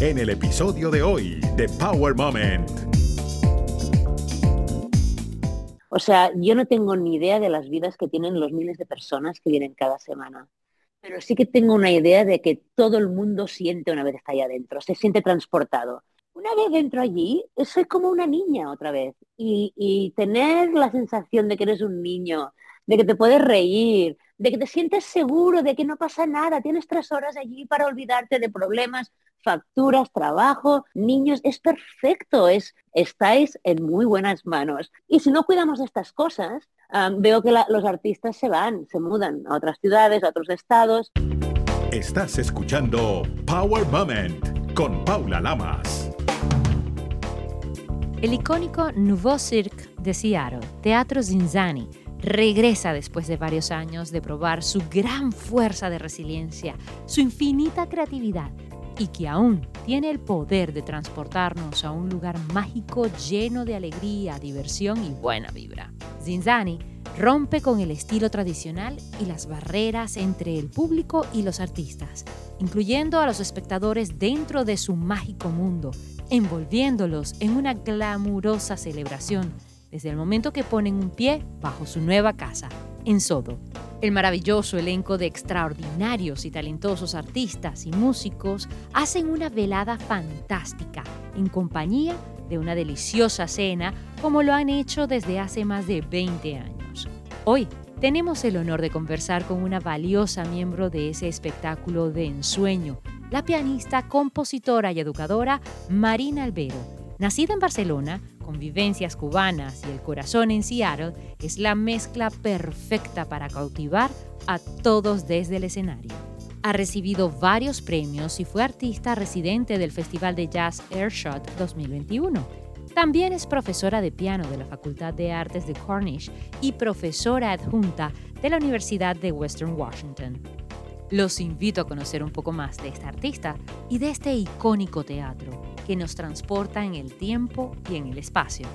en el episodio de hoy de Power Moment. O sea, yo no tengo ni idea de las vidas que tienen los miles de personas que vienen cada semana, pero sí que tengo una idea de que todo el mundo siente una vez está ahí adentro, se siente transportado. Una vez dentro allí, soy como una niña otra vez. Y tener la sensación de que eres un niño, de que te puedes reír, de que te sientes seguro, de que no pasa nada, tienes tres horas allí para olvidarte de problemas, facturas, trabajo, niños, es perfecto, es, estáis en muy buenas manos. Y si no cuidamos estas cosas, veo que los artistas se van, se mudan a otras ciudades, a otros estados. Estás escuchando Power Moment con Paula Lamas. El icónico Nouveau Cirque de Seattle, Teatro Zinzani, regresa después de varios años de probar su gran fuerza de resiliencia, su infinita creatividad y que aún tiene el poder de transportarnos a un lugar mágico lleno de alegría, diversión y buena vibra. Zinzani rompe con el estilo tradicional y las barreras entre el público y los artistas, incluyendo a los espectadores dentro de su mágico mundo, envolviéndolos en una glamurosa celebración desde el momento que ponen un pie bajo su nueva casa, en Sodo. El maravilloso elenco de extraordinarios y talentosos artistas y músicos hacen una velada fantástica en compañía de una deliciosa cena como lo han hecho desde hace más de 20 años. Hoy tenemos el honor de conversar con una valiosa miembro de ese espectáculo de ensueño, la pianista, compositora y educadora Marina Albero. Nacida en Barcelona, con vivencias cubanas y el corazón en Seattle, es la mezcla perfecta para cautivar a todos desde el escenario. Ha recibido varios premios y fue artista residente del Festival de Jazz Airshot 2021. También es profesora de piano de la Facultad de Artes de Cornish y profesora adjunta de la Universidad de Western Washington. Los invito a conocer un poco más de esta artista y de este icónico teatro que nos transporta en el tiempo y en el espacio.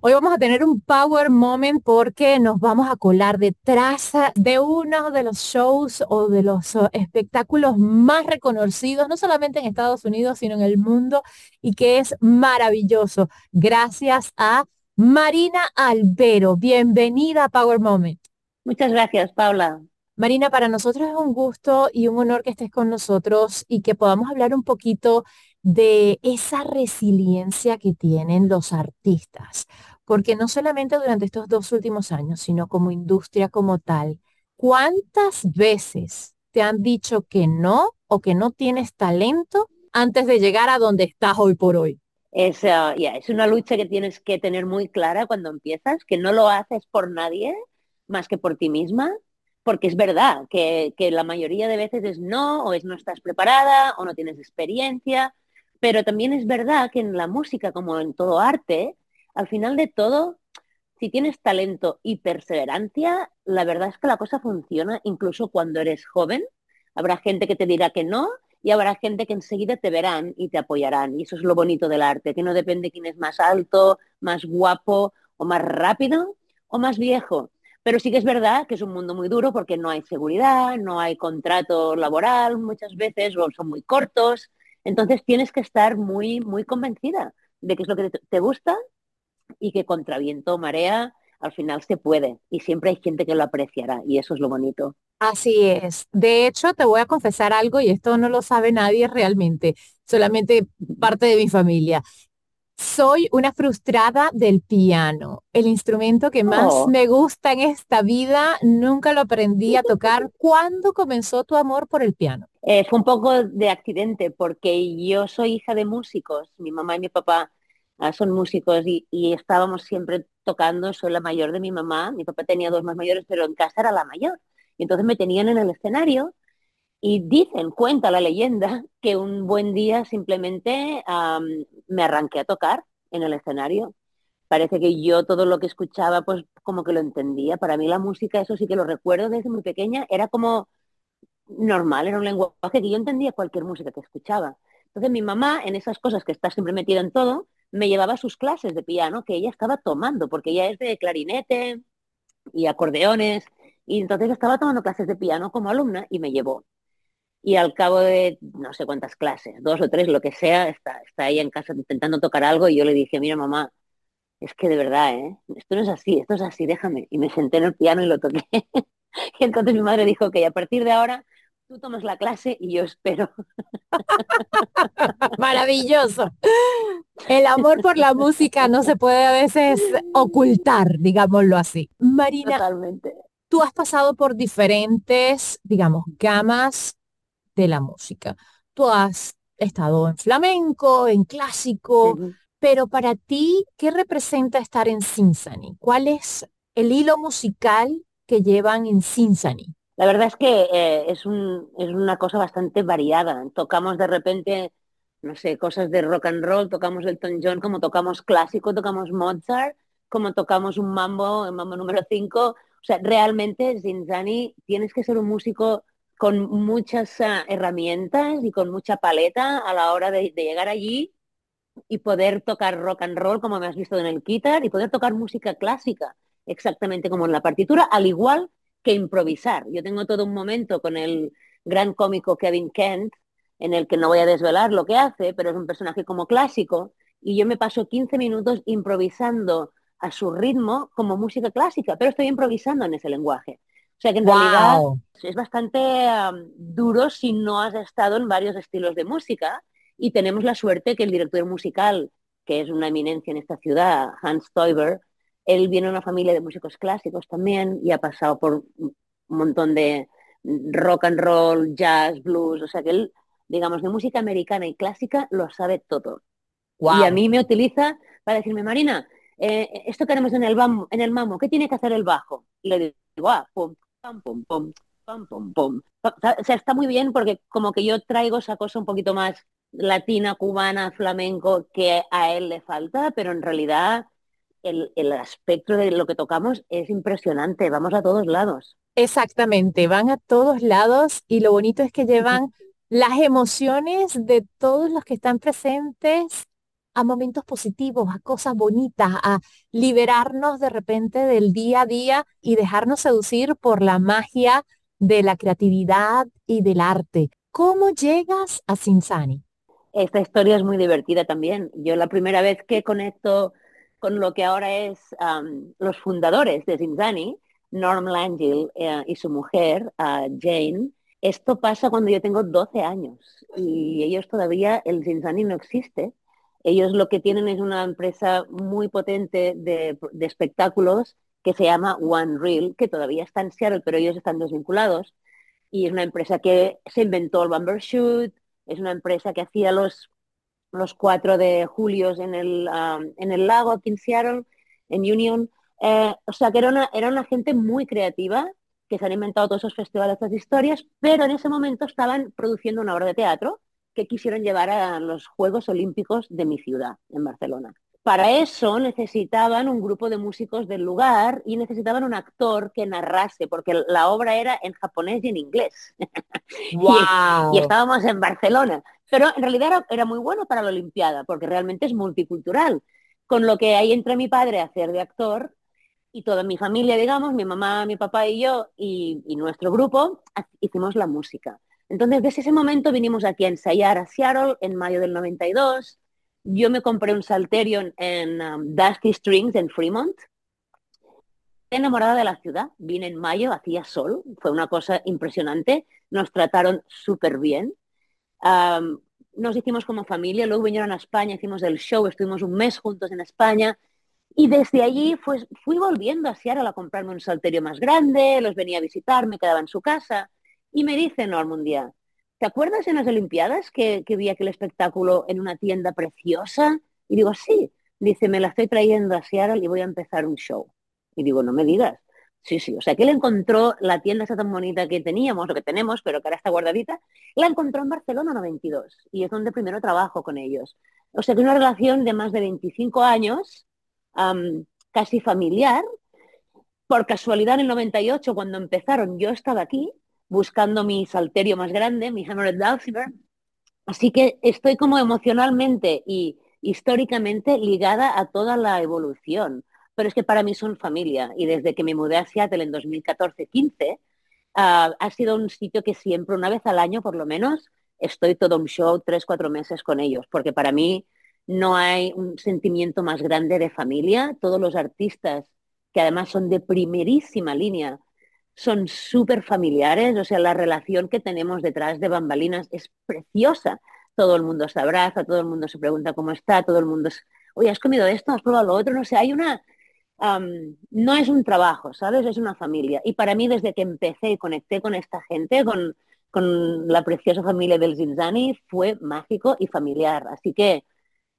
Hoy vamos a tener un power moment porque nos vamos a colar detrás de uno de los shows o de los uh, espectáculos más reconocidos, no solamente en Estados Unidos, sino en el mundo, y que es maravilloso. Gracias a Marina Albero. Bienvenida a Power Moment. Muchas gracias, Paula. Marina, para nosotros es un gusto y un honor que estés con nosotros y que podamos hablar un poquito de esa resiliencia que tienen los artistas, porque no solamente durante estos dos últimos años, sino como industria como tal, ¿cuántas veces te han dicho que no o que no tienes talento antes de llegar a donde estás hoy por hoy? Es, es una lucha que tienes que tener muy clara cuando empiezas, que no lo haces por nadie más que por ti misma, porque es verdad que, que la mayoría de veces es no, o es no estás preparada, o no tienes experiencia, pero también es verdad que en la música, como en todo arte, al final de todo, si tienes talento y perseverancia, la verdad es que la cosa funciona incluso cuando eres joven. Habrá gente que te dirá que no y habrá gente que enseguida te verán y te apoyarán. Y eso es lo bonito del arte, que no depende quién es más alto, más guapo o más rápido o más viejo. Pero sí que es verdad que es un mundo muy duro porque no hay seguridad, no hay contrato laboral muchas veces o son muy cortos. Entonces tienes que estar muy, muy convencida de que es lo que te gusta y que contra viento marea al final se puede y siempre hay gente que lo apreciará y eso es lo bonito. Así es. De hecho, te voy a confesar algo y esto no lo sabe nadie realmente, solamente parte de mi familia. Soy una frustrada del piano, el instrumento que más oh. me gusta en esta vida. Nunca lo aprendí a tocar. ¿Cuándo comenzó tu amor por el piano? Eh, fue un poco de accidente porque yo soy hija de músicos. Mi mamá y mi papá ah, son músicos y, y, estábamos siempre tocando. Soy la mayor de mi mamá. Mi papá tenía dos más mayores, pero en casa era la mayor. Y entonces me tenían en el escenario y dicen, cuenta la leyenda, que un buen día simplemente me arranqué a tocar en el escenario. Parece que yo todo lo que escuchaba, pues como que lo entendía. Para mí la música, eso sí que lo recuerdo desde muy pequeña, era como normal, era un lenguaje que yo entendía cualquier música que escuchaba. Entonces mi mamá, en esas cosas que está siempre metida en todo, me llevaba sus clases de piano que ella estaba tomando, porque ella es de clarinete y acordeones, y entonces estaba tomando clases de piano como alumna y me llevó. Y al cabo de no sé cuántas clases, dos o tres, lo que sea, está, está ahí en casa intentando tocar algo y yo le dije, mira mamá, es que de verdad, ¿eh? esto no es así, esto es así, déjame. Y me senté en el piano y lo toqué. y entonces mi madre dijo que a partir de ahora tú tomas la clase y yo espero. Maravilloso. El amor por la música no se puede a veces ocultar, digámoslo así. Marina, Totalmente. tú has pasado por diferentes, digamos, gamas de la música. Tú has estado en flamenco, en clásico, pero para ti, ¿qué representa estar en Cincinnati? ¿Cuál es el hilo musical que llevan en Cincinnati? La verdad es que eh, es, un, es una cosa bastante variada. Tocamos de repente, no sé, cosas de rock and roll, tocamos Elton John, como tocamos clásico, tocamos Mozart, como tocamos un mambo, el mambo número 5. O sea, realmente, Zinzani, tienes que ser un músico con muchas ah, herramientas y con mucha paleta a la hora de, de llegar allí y poder tocar rock and roll, como me has visto en el guitar, y poder tocar música clásica, exactamente como en la partitura, al igual que improvisar. Yo tengo todo un momento con el gran cómico Kevin Kent, en el que no voy a desvelar lo que hace, pero es un personaje como clásico, y yo me paso 15 minutos improvisando a su ritmo como música clásica, pero estoy improvisando en ese lenguaje. O sea que en realidad ¡Wow! es bastante um, duro si no has estado en varios estilos de música y tenemos la suerte que el director musical, que es una eminencia en esta ciudad, Hans Stoiber, él viene de una familia de músicos clásicos también y ha pasado por un montón de rock and roll, jazz, blues, o sea que él, digamos, de música americana y clásica lo sabe todo. Y a ¡Wow! mí me utiliza para decirme, Marina, eh, esto que haremos en el, bam- en el mambo, ¿qué tiene que hacer el bajo? Y le digo, ah, pum, pam, pum, pum, pam, pum, pum. O sea, está muy bien porque como que yo traigo esa cosa un poquito más latina, cubana, flamenco, que a él le falta, pero en realidad el, el aspecto de lo que tocamos es impresionante, vamos a todos lados. Exactamente, van a todos lados y lo bonito es que llevan las emociones de todos los que están presentes a momentos positivos, a cosas bonitas, a liberarnos de repente del día a día y dejarnos seducir por la magia de la creatividad y del arte. ¿Cómo llegas a Cincinnati? Esta historia es muy divertida también. Yo la primera vez que conecto con lo que ahora es los fundadores de Zinzani, Norm Langell eh, y su mujer, uh, Jane, esto pasa cuando yo tengo 12 años y ellos todavía, el Zinzani no existe. Ellos lo que tienen es una empresa muy potente de, espectáculos que se llama One Reel, que todavía está en Seattle, pero ellos están desvinculados. Y es una empresa que se inventó el Bumbershoot, es una empresa que hacía los, los 4 de julio en el, um, en el lago aquí en Seattle, en Union. Eh, o sea que era era una gente muy creativa que se han inventado todos esos festivales, estas historias, pero en ese momento estaban produciendo una obra de teatro que quisieron llevar a los Juegos Olímpicos de mi ciudad, en Barcelona. Para eso necesitaban un grupo de músicos del lugar y necesitaban un actor que narrase, porque la obra era en japonés y en inglés. ¡Wow! y, y, estábamos en Barcelona. Pero en realidad era, era, muy bueno para la Olimpiada, porque realmente es multicultural. Con lo que ahí entra mi padre a hacer de actor y toda mi familia, digamos, mi mamá, mi papá y yo y, y nuestro grupo, hicimos la música. Entonces, desde ese momento vinimos aquí a ensayar a Seattle en mayo del 92. Yo me compré un salterio en, um, Dusty Strings en Fremont. Enamorada de la ciudad, vine en mayo, hacía sol, fue una cosa impresionante. Nos trataron súper bien. Um, nos hicimos como familia, luego vinieron a España, hicimos el show, estuvimos un mes juntos en España. Y desde allí pues, fui volviendo a Seattle a comprarme un salterio más grande, los venía a visitar, me quedaba en su casa. Y me dice Norm un ¿te acuerdas en las Olimpiadas que, que, vi aquel espectáculo en una tienda preciosa? Y digo, sí. Dice, me la estoy trayendo a Seattle y voy a empezar un show. Y digo, no me digas. Sí, sí. O sea, que él encontró la tienda esa tan bonita que teníamos, lo que tenemos, pero que ahora está guardadita, la encontró en Barcelona 92. Y es donde primero trabajo con ellos. O sea, que una relación de más de 25 años, casi familiar. Por casualidad, en el 98, cuando empezaron, yo estaba aquí, buscando mi salterio más grande, mi Hammered Dulcimer. Así que estoy como emocionalmente y históricamente ligada a toda la evolución. Pero es que para mí son familia y desde que me mudé a Seattle en 2014-15, ah, ha sido un sitio que siempre, una vez al año por lo menos, estoy todo un show, tres, cuatro meses con ellos, porque para mí no hay un sentimiento más grande de familia. Todos los artistas, que además son de primerísima línea, son súper familiares, o sea, la relación que tenemos detrás de bambalinas es preciosa. Todo el mundo se abraza, todo el mundo se pregunta cómo está, todo el mundo es, oye, ¿has comido esto? ¿Has probado lo otro? No sé, hay una... no es un trabajo, ¿sabes? Es una familia. Y para mí, desde que empecé y conecté con esta gente, con, con la preciosa familia del Zinzani, fue mágico y familiar. Así que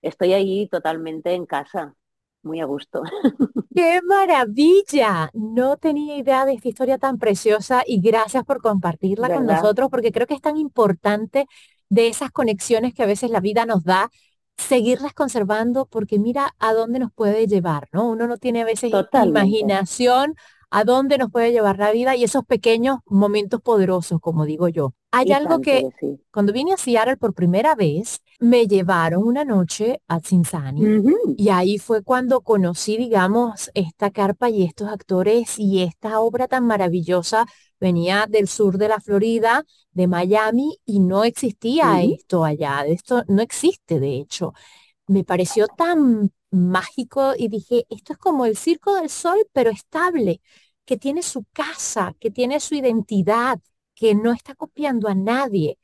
estoy ahí totalmente en casa, muy a gusto. ¡Qué maravilla! No tenía idea de esta historia tan preciosa y gracias por compartirla con nosotros porque creo que es tan importante de esas conexiones que a veces la vida nos da, seguirlas conservando porque mira a dónde nos puede llevar, ¿no? Uno no tiene a veces imaginación a dónde nos puede llevar la vida y esos pequeños momentos poderosos, como digo yo. Hay algo que cuando vine a Seattle por primera vez, me llevaron una noche a Cincinnati y ahí fue cuando conocí, digamos, esta carpa y estos actores y esta obra tan maravillosa. Venía del sur de la Florida, de Miami, y no existía esto allá. Esto no existe, de hecho. Me pareció tan mágico y dije, esto es como el Circo del Sol, pero estable, que tiene su casa, que tiene su identidad, que no está copiando a nadie.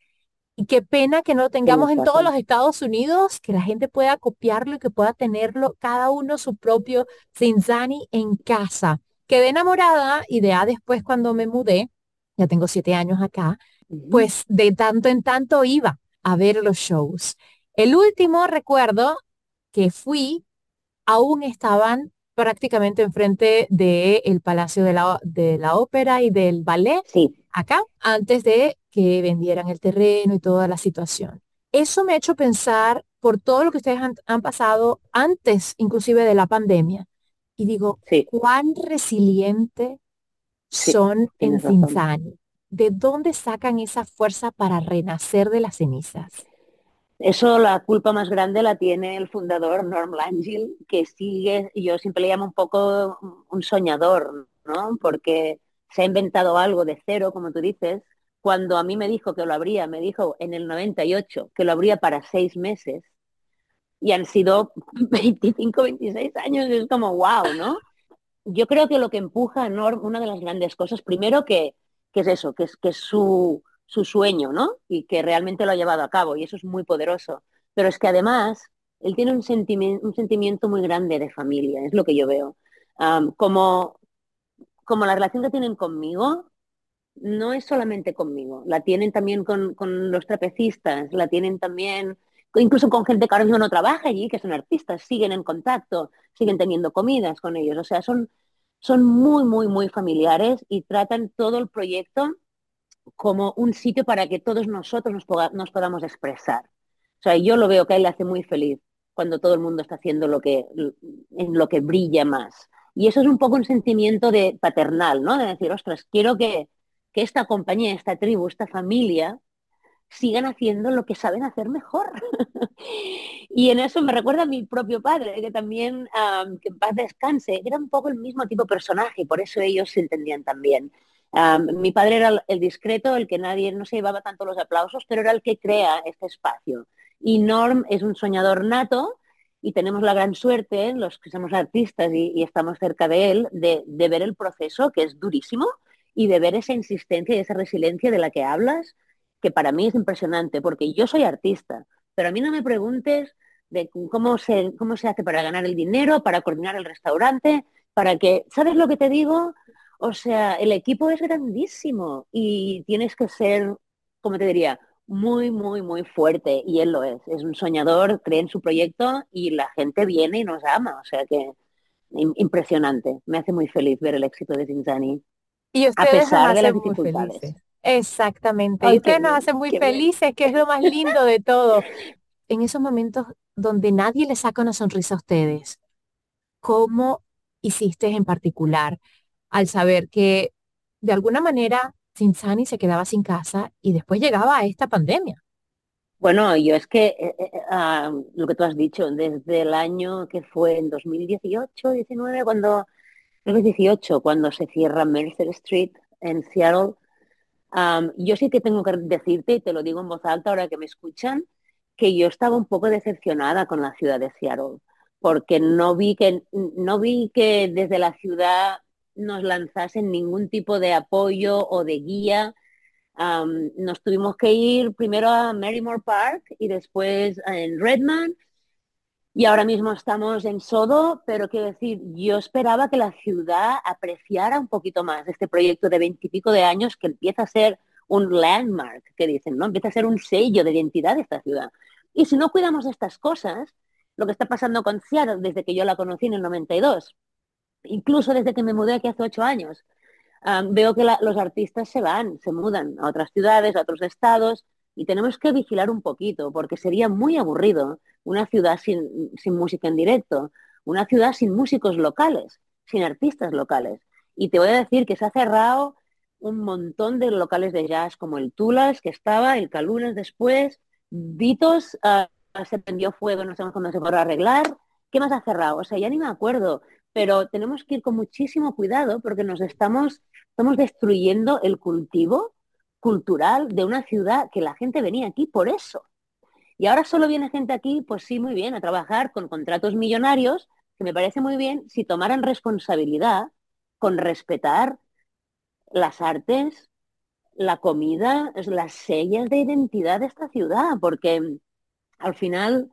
Y qué pena que no lo tengamos en todos los Estados Unidos, que la gente pueda copiarlo y que pueda tenerlo cada uno su propio Zinzani en casa. Quedé enamorada y de después cuando me mudé, ya tengo siete años acá, pues de tanto en tanto iba a ver los shows. El último recuerdo que fui aún estaban prácticamente enfrente del Palacio de la, de la Ópera y del Ballet, sí. acá, antes de que vendieran el terreno y toda la situación. Eso me ha hecho pensar por todo lo que ustedes han, pasado antes inclusive de la pandemia. Y digo, cuán resiliente son en Cinzani. ¿De dónde sacan esa fuerza para renacer de las cenizas? Eso la culpa más grande la tiene el fundador Norm Langell, que sigue, yo siempre le llamo un poco un soñador, ¿no? Porque se ha inventado algo de cero, como tú dices. Cuando a mí me dijo que lo habría, me dijo en el 98 que lo habría para seis meses, y han sido 25, 26 años, es como wow, ¿no? Yo creo que lo que empuja a Norm, una de las grandes cosas, primero que, que es eso, que es que su, su sueño, ¿no? Y que realmente lo ha llevado a cabo y eso es muy poderoso. Pero es que además él tiene un, sentimiento, un sentimiento muy grande de familia, es lo que yo veo. como, como la relación que tienen conmigo, no es solamente conmigo, la tienen también con, los trapecistas, la tienen también incluso con gente que ahora mismo no trabaja allí, que son artistas, siguen en contacto, siguen teniendo comidas con ellos. O sea, son, son muy, muy, muy familiares y tratan todo el proyecto como un sitio para que todos nosotros nos, podamos expresar. O sea, yo lo veo que a él le hace muy feliz cuando todo el mundo está haciendo lo que, en lo que brilla más. Y eso es un poco un sentimiento de paternal, ¿no? De decir, ostras, quiero que, que esta compañía, esta tribu, esta familia sigan haciendo lo que saben hacer mejor. y en eso me recuerda a mi propio padre, que también, que en paz descanse, era un poco el mismo tipo de personaje, por eso ellos se entendían mi padre era el discreto, el que nadie no se llevaba tanto los aplausos, pero era el que crea este espacio. Y Norm es un soñador nato y tenemos la gran suerte, los que somos artistas y, estamos cerca de él, de, ver el proceso, que es durísimo, y de ver esa insistencia y esa resiliencia de la que hablas, que para mí es impresionante, porque yo soy artista, pero a mí no me preguntes de cómo se hace para ganar el dinero, para coordinar el restaurante, para que, ¿sabes lo que te digo? O sea, el equipo es grandísimo y tienes que ser, como te diría, muy, muy, muy fuerte y él lo es. Es un soñador, cree en su proyecto y la gente viene y nos ama. O sea que impresionante. Me hace muy feliz ver el éxito de Zinzani. Y a pesar de las dificultades. Exactamente. y ustedes nos hacen muy felices, que es lo más lindo de todo. En esos momentos donde nadie le saca una sonrisa a ustedes, ¿cómo hiciste en particular? Al saber que de alguna manera Cincinnati se quedaba sin casa y después llegaba a esta pandemia. Bueno, yo es que eh, eh, ah, lo que tú has dicho, desde el año que fue en 2018, 19, cuando, 2018, cuando se cierra Mercer Street en Seattle, yo sí que tengo que decirte, y te lo digo en voz alta ahora que me escuchan, que yo estaba un poco decepcionada con la ciudad de Seattle, porque no vi que, no vi que desde la ciudad nos lanzasen ningún tipo de apoyo o de guía. nos tuvimos que ir primero a Marymore Park y después en Redmond y ahora mismo estamos en Sodo, pero quiero decir, yo esperaba que la ciudad apreciara un poquito más este proyecto de veintipico de años que empieza a ser un landmark, que dicen, ¿no? Empieza a ser un sello de identidad de esta ciudad. Y si no cuidamos estas cosas, lo que está pasando con Seattle desde que yo la conocí en el 92, incluso desde que me mudé aquí hace ocho años, veo que los artistas se van, se mudan a otras ciudades, a otros estados, y tenemos que vigilar un poquito, porque sería muy aburrido una ciudad sin, música en directo, una ciudad sin músicos locales, sin artistas locales. Y te voy a decir que se ha cerrado un montón de locales de jazz, como el Tulas, que estaba, el Calunas después, Vitos ah, se prendió fuego, no sabemos cuándo se podrá arreglar. ¿Qué más ha cerrado? O sea, ya ni me acuerdo, pero tenemos que ir con muchísimo cuidado porque nos estamos, estamos destruyendo el cultivo cultural de una ciudad que la gente venía aquí por eso. Y ahora solo viene gente aquí, pues sí, muy bien, a trabajar con contratos millonarios, que me parece muy bien si tomaran responsabilidad con respetar las artes, la comida, las sellas de identidad de esta ciudad, porque al final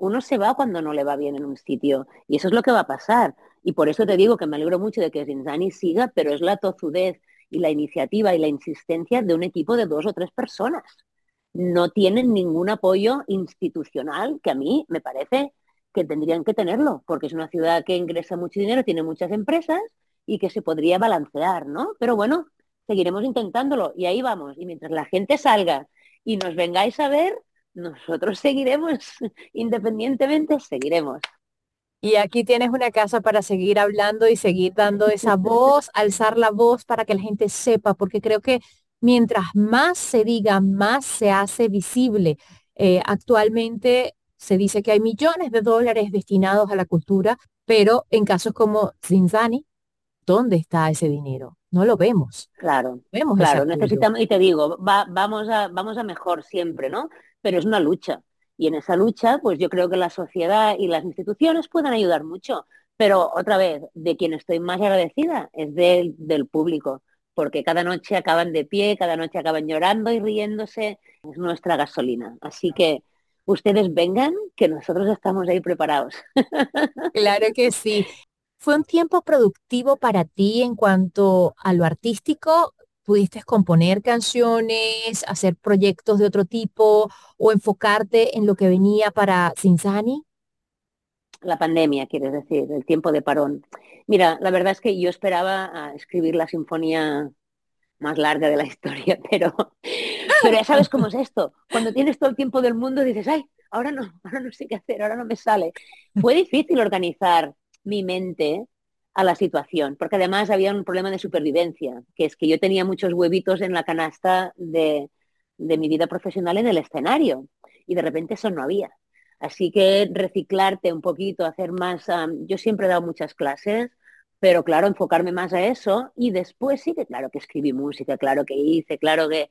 uno se va cuando no le va bien en un sitio y eso es lo que va a pasar. Y por eso te digo que me alegro mucho de que Zinzani siga, pero es la tozudez y la iniciativa y la insistencia de un equipo de dos o tres personas. No tienen ningún apoyo institucional que a mí me parece que tendrían que tenerlo, porque es una ciudad que ingresa mucho dinero, tiene muchas empresas y que se podría balancear, ¿no? Pero bueno, seguiremos intentándolo y ahí vamos. Y mientras la gente salga y nos vengáis a ver, nosotros seguiremos, independientemente, seguiremos. Y aquí tienes una casa para seguir hablando y seguir dando esa voz, alzar la voz para que la gente sepa, porque creo que mientras más se diga, más se hace visible. Eh, actualmente se dice que hay millones de dólares destinados a la cultura, pero en casos como Zinzani, ¿dónde está ese dinero? No lo vemos. Claro, vemos claro, necesitamos, y te digo, vamos, a, vamos a mejor siempre, ¿no? Pero es una lucha. Y en esa lucha, pues yo creo que la sociedad y las instituciones pueden ayudar mucho. Pero otra vez, de quien estoy más agradecida es del, del público, porque cada noche acaban de pie, cada noche acaban llorando y riéndose. Es nuestra gasolina. Así que ustedes vengan, que nosotros estamos ahí preparados. Claro que sí. ¿Fue un tiempo productivo para ti en cuanto a lo artístico? ¿Pudiste componer canciones, hacer proyectos de otro tipo o enfocarte en lo que venía para Cinzani? La pandemia, quieres decir, el tiempo de parón. Mira, la verdad es que yo esperaba escribir la sinfonía más larga de la historia, pero, pero ya sabes cómo es esto. Cuando tienes todo el tiempo del mundo dices, ay, ahora no, ahora no sé qué hacer, ahora no me sale. Fue difícil organizar mi mente a la situación, porque además había un problema de supervivencia, que es que yo tenía muchos huevitos en la canasta de, mi vida profesional en el escenario y de repente eso no había. Así que reciclarte un poquito, hacer más, yo siempre he dado muchas clases, pero claro, enfocarme más a eso y después sí que claro que escribí música, claro que hice, claro que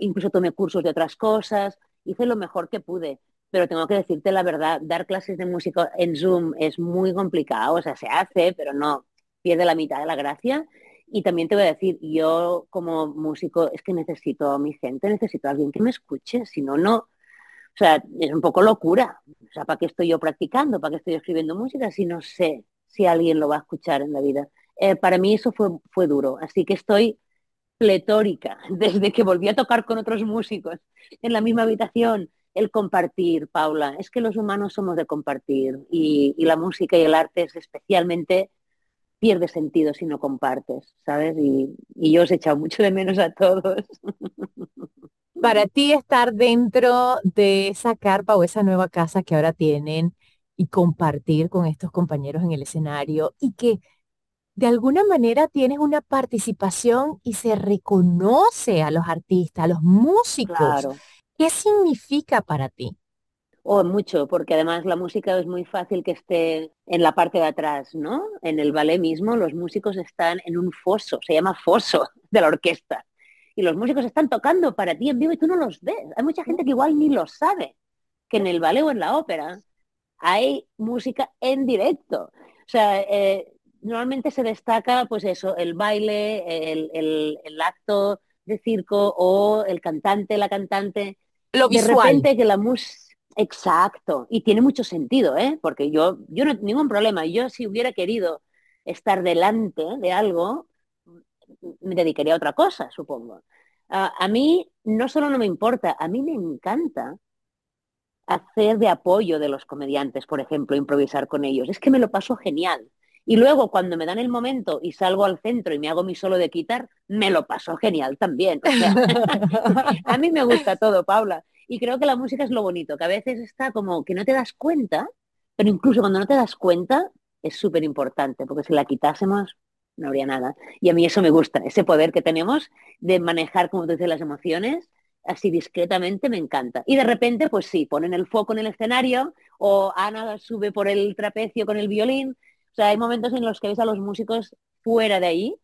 incluso tomé cursos de otras cosas, hice lo mejor que pude, pero tengo que decirte la verdad, dar clases de música en Zoom es muy complicado, o sea, se hace, pero no pierde la mitad de la gracia. Y también te voy a decir, yo como músico es que necesito a mi gente, necesito a alguien que me escuche, si no, no. O sea, es un poco locura. O sea, ¿para qué estoy yo practicando? ¿Para qué estoy escribiendo música si no sé si alguien lo va a escuchar en la vida? Eh, para mí eso fue, fue duro. Así que estoy pletórica desde que volví a tocar con otros músicos en la misma habitación, el compartir, Paula. Es que los humanos somos de compartir y, la música y el arte es especialmente pierde sentido si no compartes, ¿sabes? Y, yo os he echado mucho de menos a todos. Para ti estar dentro de esa carpa o esa nueva casa que ahora tienen y compartir con estos compañeros en el escenario y que de alguna manera tienes una participación y se reconoce a los artistas, a los músicos. Claro ¿Qué significa para ti? Oh, mucho, porque además la música es muy fácil que esté en la parte de atrás, ¿no? En el ballet mismo los músicos están en un foso, se llama foso de la orquesta. y los músicos están tocando para ti en vivo y tú no los ves. Hay mucha gente que igual ni lo sabe, que en el ballet o en la ópera hay música en directo. O sea, eh, normalmente se destaca, pues eso, el baile, el, acto de circo o el cantante, la cantante. Lo De repente que la música... Exacto, y tiene mucho sentido, ¿eh? porque yo, yo no tengo ningún problema. Yo si hubiera querido estar delante de algo, me dedicaría a otra cosa, supongo. a mí no solo no me importa, a mí me encanta hacer de apoyo de los comediantes, por ejemplo, improvisar con ellos. Es que me lo paso genial. Y luego cuando me dan el momento y salgo al centro y me hago mi solo de quitar, me lo paso genial también. a mí me gusta todo, Paula. Y creo que la música es lo bonito, que a veces está como que no te das cuenta, pero incluso cuando no te das cuenta es súper importante, porque si la quitásemos no habría nada. Y a mí eso me gusta, ese poder que tenemos de manejar, como tú dices, las emociones así discretamente me encanta. Y de repente, pues sí, ponen el foco en el escenario o Ana sube por el trapecio con el violín. O sea, hay momentos en los que ves a los músicos fuera de ahí,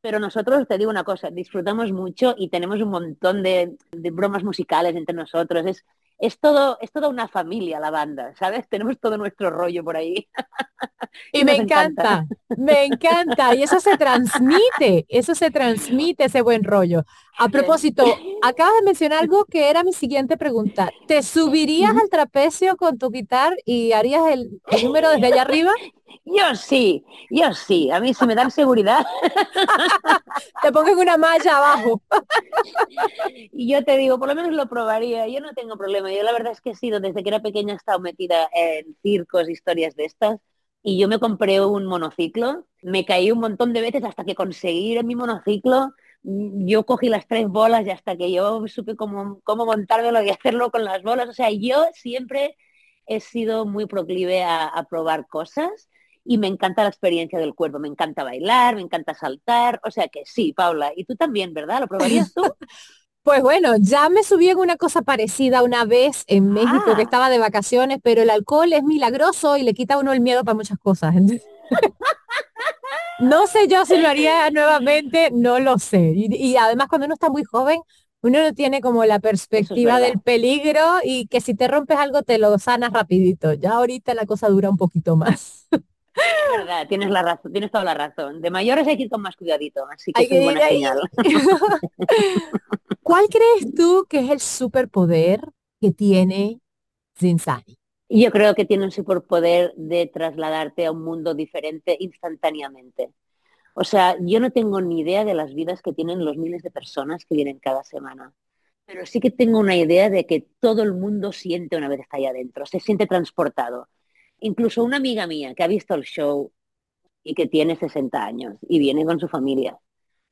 pero nosotros, te digo una cosa, disfrutamos mucho y tenemos un montón de, de bromas musicales entre nosotros. Es, es todo, es toda una familia la banda, ¿sabes? Tenemos todo nuestro rollo por ahí. Y, me encanta, me encanta. Y eso se transmite, eso se transmite, ese buen rollo. A propósito, acabas de mencionar algo que era mi siguiente pregunta. ¿Te subirías al trapecio con tu guitarra y harías el, el número desde allá arriba? Yo sí, yo sí. A mí si me dan seguridad. te pongo una malla abajo. y yo te digo, por lo menos lo probaría. Yo no tengo problema. Yo la verdad es que he sido, desde que era pequeña he estado metida en circos, historias de estas. Y yo me compré un monociclo. Me caí un montón de veces hasta que conseguí mi monociclo. Yo cogí las tres bolas y hasta que yo supe cómo, cómo montármelo y hacerlo con las bolas. O sea, yo siempre he sido muy proclive a probar cosas y me encanta la experiencia del cuerpo, me encanta bailar, me encanta saltar, o sea que sí, Paula, y tú también, ¿verdad? ¿Lo probarías tú? Pues bueno, ya me subí en una cosa parecida una vez en México que ah. estaba de vacaciones, pero el alcohol es milagroso y le quita a uno el miedo para muchas cosas. no sé yo si lo haría nuevamente, no lo sé. Y, además cuando uno está muy joven, uno no tiene como la perspectiva del peligro y que si te rompes algo te lo sanas rapidito. Ya ahorita la cosa dura un poquito más. Es verdad, tienes la razón, tienes toda la razón. De mayores hay que ir con más cuidadito, así que es buena señal. ¿Cuál crees tú que es el superpoder que tiene Zinzani? Yo creo que tiene un superpoder de trasladarte a un mundo diferente instantáneamente. O sea, yo no tengo ni idea de las vidas que tienen los miles de personas que vienen cada semana, pero sí que tengo una idea de que todo el mundo siente una vez está ahí adentro, se siente transportado incluso una amiga mía que ha visto el show y que tiene 60 años y viene con su familia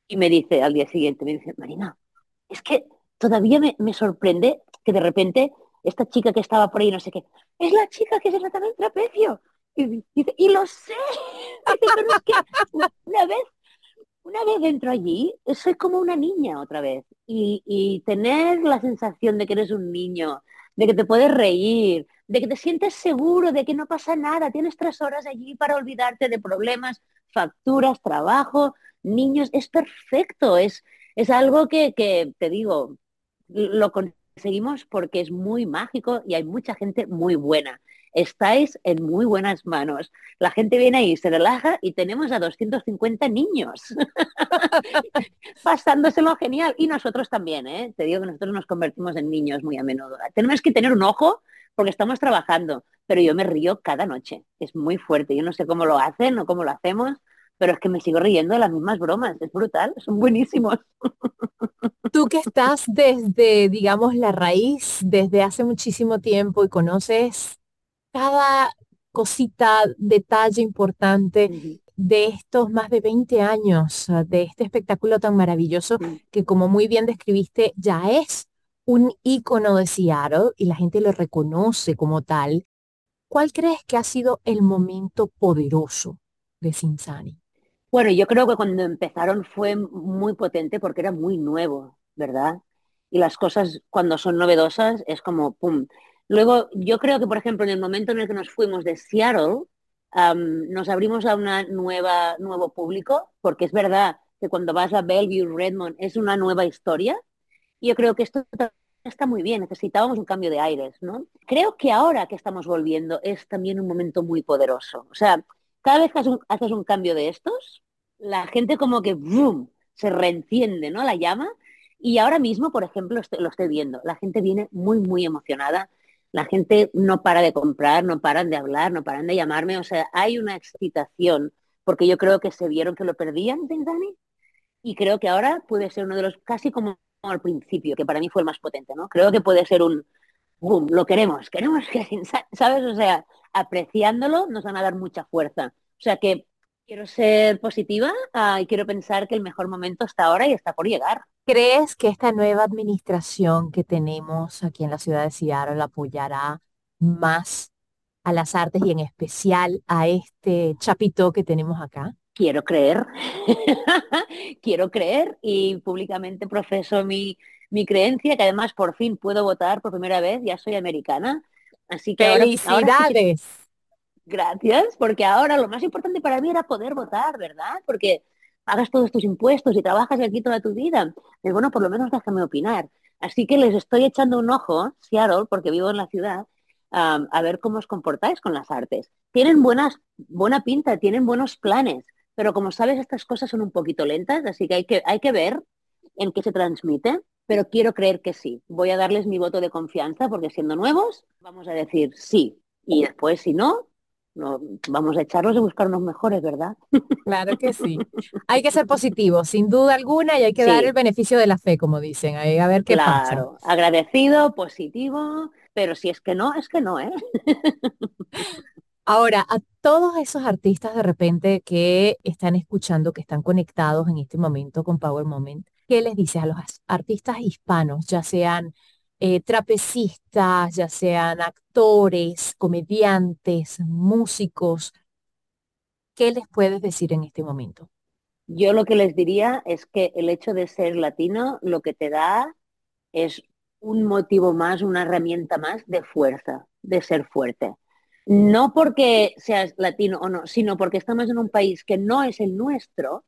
y me dice al día siguiente, me dice, Marina, es que todavía me, sorprende que de repente esta chica que estaba por ahí, no sé qué, es la chica que se trata del trapecio. Y dice, y lo sé. una vez, una vez dentro allí, soy como una niña otra vez. Y, y tener la sensación de que eres un niño, de que te puedes reír, de que te sientes seguro, de que no pasa nada, tienes tres horas allí para olvidarte de problemas, facturas, trabajo, niños, es perfecto, es, es algo que, que te digo, lo conseguimos porque es muy mágico y hay mucha gente muy buena estáis en muy buenas manos. La gente viene ahí, se relaja y tenemos a 250 niños pasándoselo genial. Y nosotros también, ¿eh? te digo que nosotros nos convertimos en niños muy a menudo. Tenemos que tener un ojo porque estamos trabajando, pero yo me río cada noche. Es muy fuerte. Yo no sé cómo lo hacen o cómo lo hacemos, pero es que me sigo riendo de las mismas bromas. Es brutal, son buenísimos. Tú que estás desde, digamos, la raíz, desde hace muchísimo tiempo y conoces cada cosita, detalle importante de estos más de 20 años de este espectáculo tan maravilloso que como muy bien describiste ya es un ícono de Seattle y la gente lo reconoce como tal. ¿Cuál crees que ha sido el momento poderoso de Cincinnati? Bueno, yo creo que cuando empezaron fue muy potente porque era muy nuevo, ¿verdad? Y las cosas cuando son novedosas es como, ¡pum! Luego, yo creo que, por ejemplo, en el momento en el que nos fuimos de Seattle, nos abrimos a un nuevo público, porque es verdad que cuando vas a Bellevue, Redmond, es una nueva historia. Y yo creo que esto está muy bien, necesitábamos un cambio de aires, ¿no? Creo que ahora que estamos volviendo es también un momento muy poderoso. O sea, cada vez que haces un, cambio de estos, la gente como que ¡boom! se reenciende, ¿no? La llama. Y ahora mismo, por ejemplo, lo estoy viendo. La gente viene muy, muy emocionada. La gente no para de comprar, no paran de hablar, no paran de llamarme. O sea, hay una excitación, porque yo creo que se vieron que lo perdían, Dani. Y creo que ahora puede ser uno de los, casi como al principio, que para mí fue el más potente, ¿no? Creo que puede ser un, boom, lo queremos, queremos que, ¿sabes? O sea, apreciándolo nos van a dar mucha fuerza. O sea que quiero ser positiva ah, y quiero pensar que el mejor momento está ahora y está por llegar. ¿Crees que esta nueva administración que tenemos aquí en la ciudad de Seattle apoyará más a las artes y en especial a este chapito que tenemos acá? Quiero creer, quiero creer y públicamente profeso mi, mi creencia, que además por fin puedo votar por primera vez, ya soy americana. Así que ¡Felicidades! Gracias, porque ahora lo más importante para mí era poder votar, ¿verdad? Porque pagas todos tus impuestos y trabajas aquí toda tu vida. Y bueno, por lo menos déjame opinar. Así que les estoy echando un ojo, Seattle, porque vivo en la ciudad, a ver cómo os comportáis con las artes. Tienen buenas, buena pinta, tienen buenos planes, pero como sabes, estas cosas son un poquito lentas, así que hay que, hay que ver en qué se transmite, pero quiero creer que sí. Voy a darles mi voto de confianza porque siendo nuevos, vamos a decir sí. Y después, si no, no, vamos a echarlos y buscar unos mejores, ¿verdad? Claro que sí. Hay que ser positivo, sin duda alguna, y hay que dar el beneficio de la fe, como dicen. Ahí, a ver qué claro, agradecido, positivo, pero si es que no, es que no, ¿eh? Ahora, a todos esos artistas de repente que están escuchando, que están conectados en este momento con Power Moment, ¿qué les dices a los artistas hispanos, ya sean eh, trapecistas, ya sean actores, comediantes, músicos. ¿Qué les puedes decir en este momento? Yo lo que les diría es que el hecho de ser latino lo que te da es un motivo más, una herramienta más de fuerza, de ser fuerte. No porque seas latino o no, sino porque estamos en un país que no es el nuestro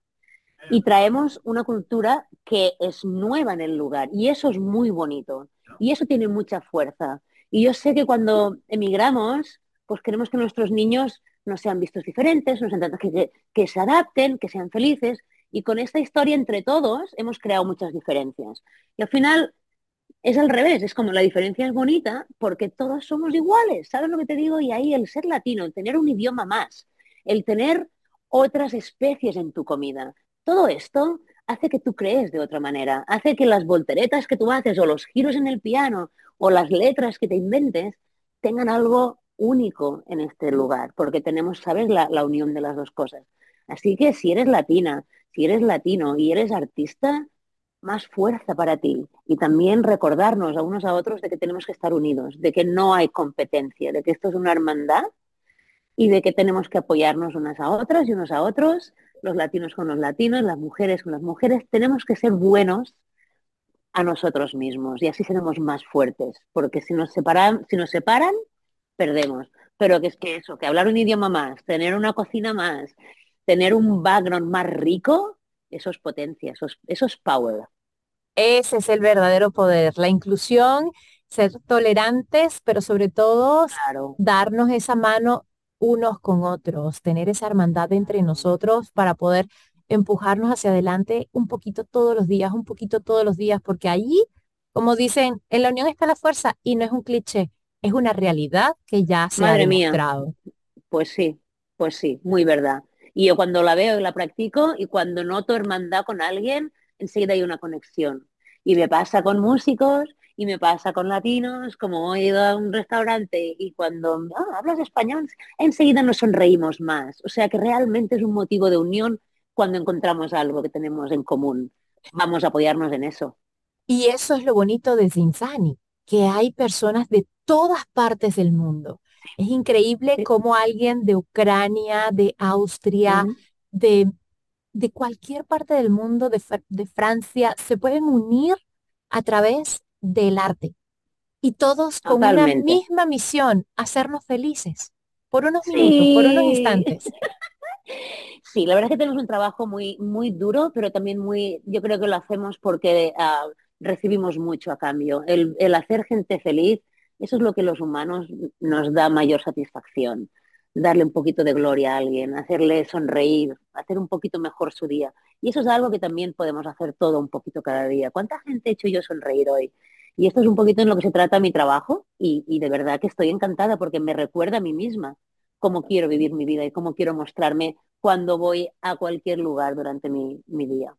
y traemos una cultura que es nueva en el lugar y eso es muy bonito. Y eso tiene mucha fuerza. Y yo sé que cuando emigramos, pues queremos que nuestros niños no sean vistos diferentes, nos que, que se adapten, que sean felices. Y con esta historia entre todos hemos creado muchas diferencias. Y al final es al revés, es como la diferencia es bonita porque todos somos iguales, ¿sabes lo que te digo? Y ahí el ser latino, el tener un idioma más, el tener otras especies en tu comida, todo esto hace que tú crees de otra manera, hace que las volteretas que tú haces o los giros en el piano o las letras que te inventes tengan algo único en este lugar, porque tenemos, ¿sabes?, la, la unión de las dos cosas. Así que si eres latina, si eres latino y eres artista, más fuerza para ti. Y también recordarnos a unos a otros de que tenemos que estar unidos, de que no hay competencia, de que esto es una hermandad y de que tenemos que apoyarnos unas a otras y unos a otros los latinos con los latinos, las mujeres con las mujeres, tenemos que ser buenos a nosotros mismos y así seremos más fuertes, porque si nos separan, si nos separan, perdemos. Pero que es que eso, que hablar un idioma más, tener una cocina más, tener un background más rico, eso es potencia, eso es, eso es power. Ese es el verdadero poder, la inclusión, ser tolerantes, pero sobre todo darnos esa mano unos con otros, tener esa hermandad entre nosotros para poder empujarnos hacia adelante un poquito todos los días, un poquito todos los días, porque allí, como dicen, en la unión está la fuerza y no es un cliché, es una realidad que ya se ha demostrado. Pues sí, pues sí, muy verdad. Y yo cuando la veo y la practico y cuando noto hermandad con alguien, enseguida hay una conexión. Y me pasa con músicos y me pasa con latinos, como he ido a un restaurante y cuando ah, hablas español, enseguida nos sonreímos más. O sea que realmente es un motivo de unión cuando encontramos algo que tenemos en común. Vamos a apoyarnos en eso. Y eso es lo bonito de Zinzani, que hay personas de todas partes del mundo. Es increíble cómo alguien de Ucrania, de Austria, de, de cualquier parte del mundo, de, de Francia, se pueden unir a través del arte. Y todos con una misma misión, hacernos felices. Por unos minutos, por unos instantes. Sí, la verdad es que tenemos un trabajo muy, muy duro, pero también muy, yo creo que lo hacemos porque uh, recibimos mucho a cambio. El, el, hacer gente feliz, eso es lo que los humanos nos da mayor satisfacción. Darle un poquito de gloria a alguien, hacerle sonreír, hacer un poquito mejor su día. Y eso es algo que también podemos hacer todo un poquito cada día. ¿Cuánta gente he hecho yo sonreír hoy? Y esto es un poquito en lo que se trata mi trabajo y, de verdad que estoy encantada porque me recuerda a mí misma cómo quiero vivir mi vida y cómo quiero mostrarme cuando voy a cualquier lugar durante mi, mi día.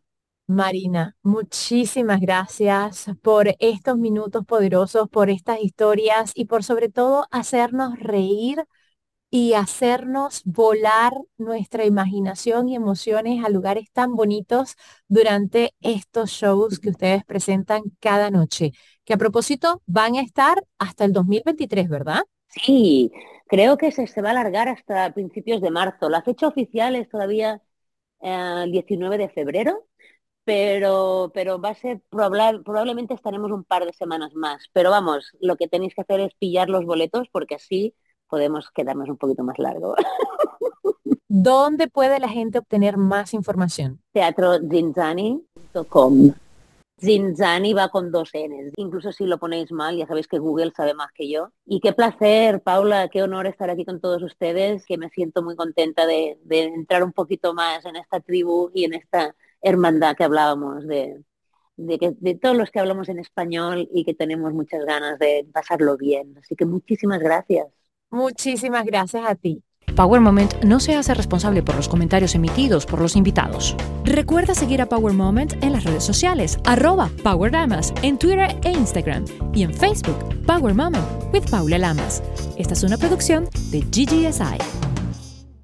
Marina, muchísimas gracias por estos minutos poderosos, por estas historias y por sobre todo hacernos reír y hacernos volar nuestra imaginación y emociones a lugares tan bonitos durante estos shows que ustedes presentan cada noche, que a propósito van a estar hasta el 2023, ¿verdad? Sí, creo que se, se va a alargar hasta principios de marzo. La fecha oficial es todavía eh, el 19 de febrero, pero, pero va a ser, probablemente estaremos un par de semanas más. Pero vamos, lo que tenéis que hacer es pillar los boletos porque así podemos quedarnos un poquito más largo. ¿Dónde puede la gente obtener más información? teatrozinzani.com. Zinzani va con dos Ns. Incluso si lo ponéis mal, ya sabéis que Google sabe más que yo. Y qué placer, Paula, qué honor estar aquí con todos ustedes, que me siento muy contenta de, entrar un poquito más en esta tribu y en esta hermandad que hablábamos de, que, de todos los que hablamos en español y que tenemos muchas ganas de pasarlo bien. Así que muchísimas gracias. Muchísimas gracias a ti. Power Moment no se hace responsable por los comentarios emitidos por los invitados. Recuerda seguir a Power Moment en las redes sociales, arroba Power Lamas, en Twitter e Instagram, y en Facebook, Power Moment with Paula Lamas. Esta es una producción de GGSI.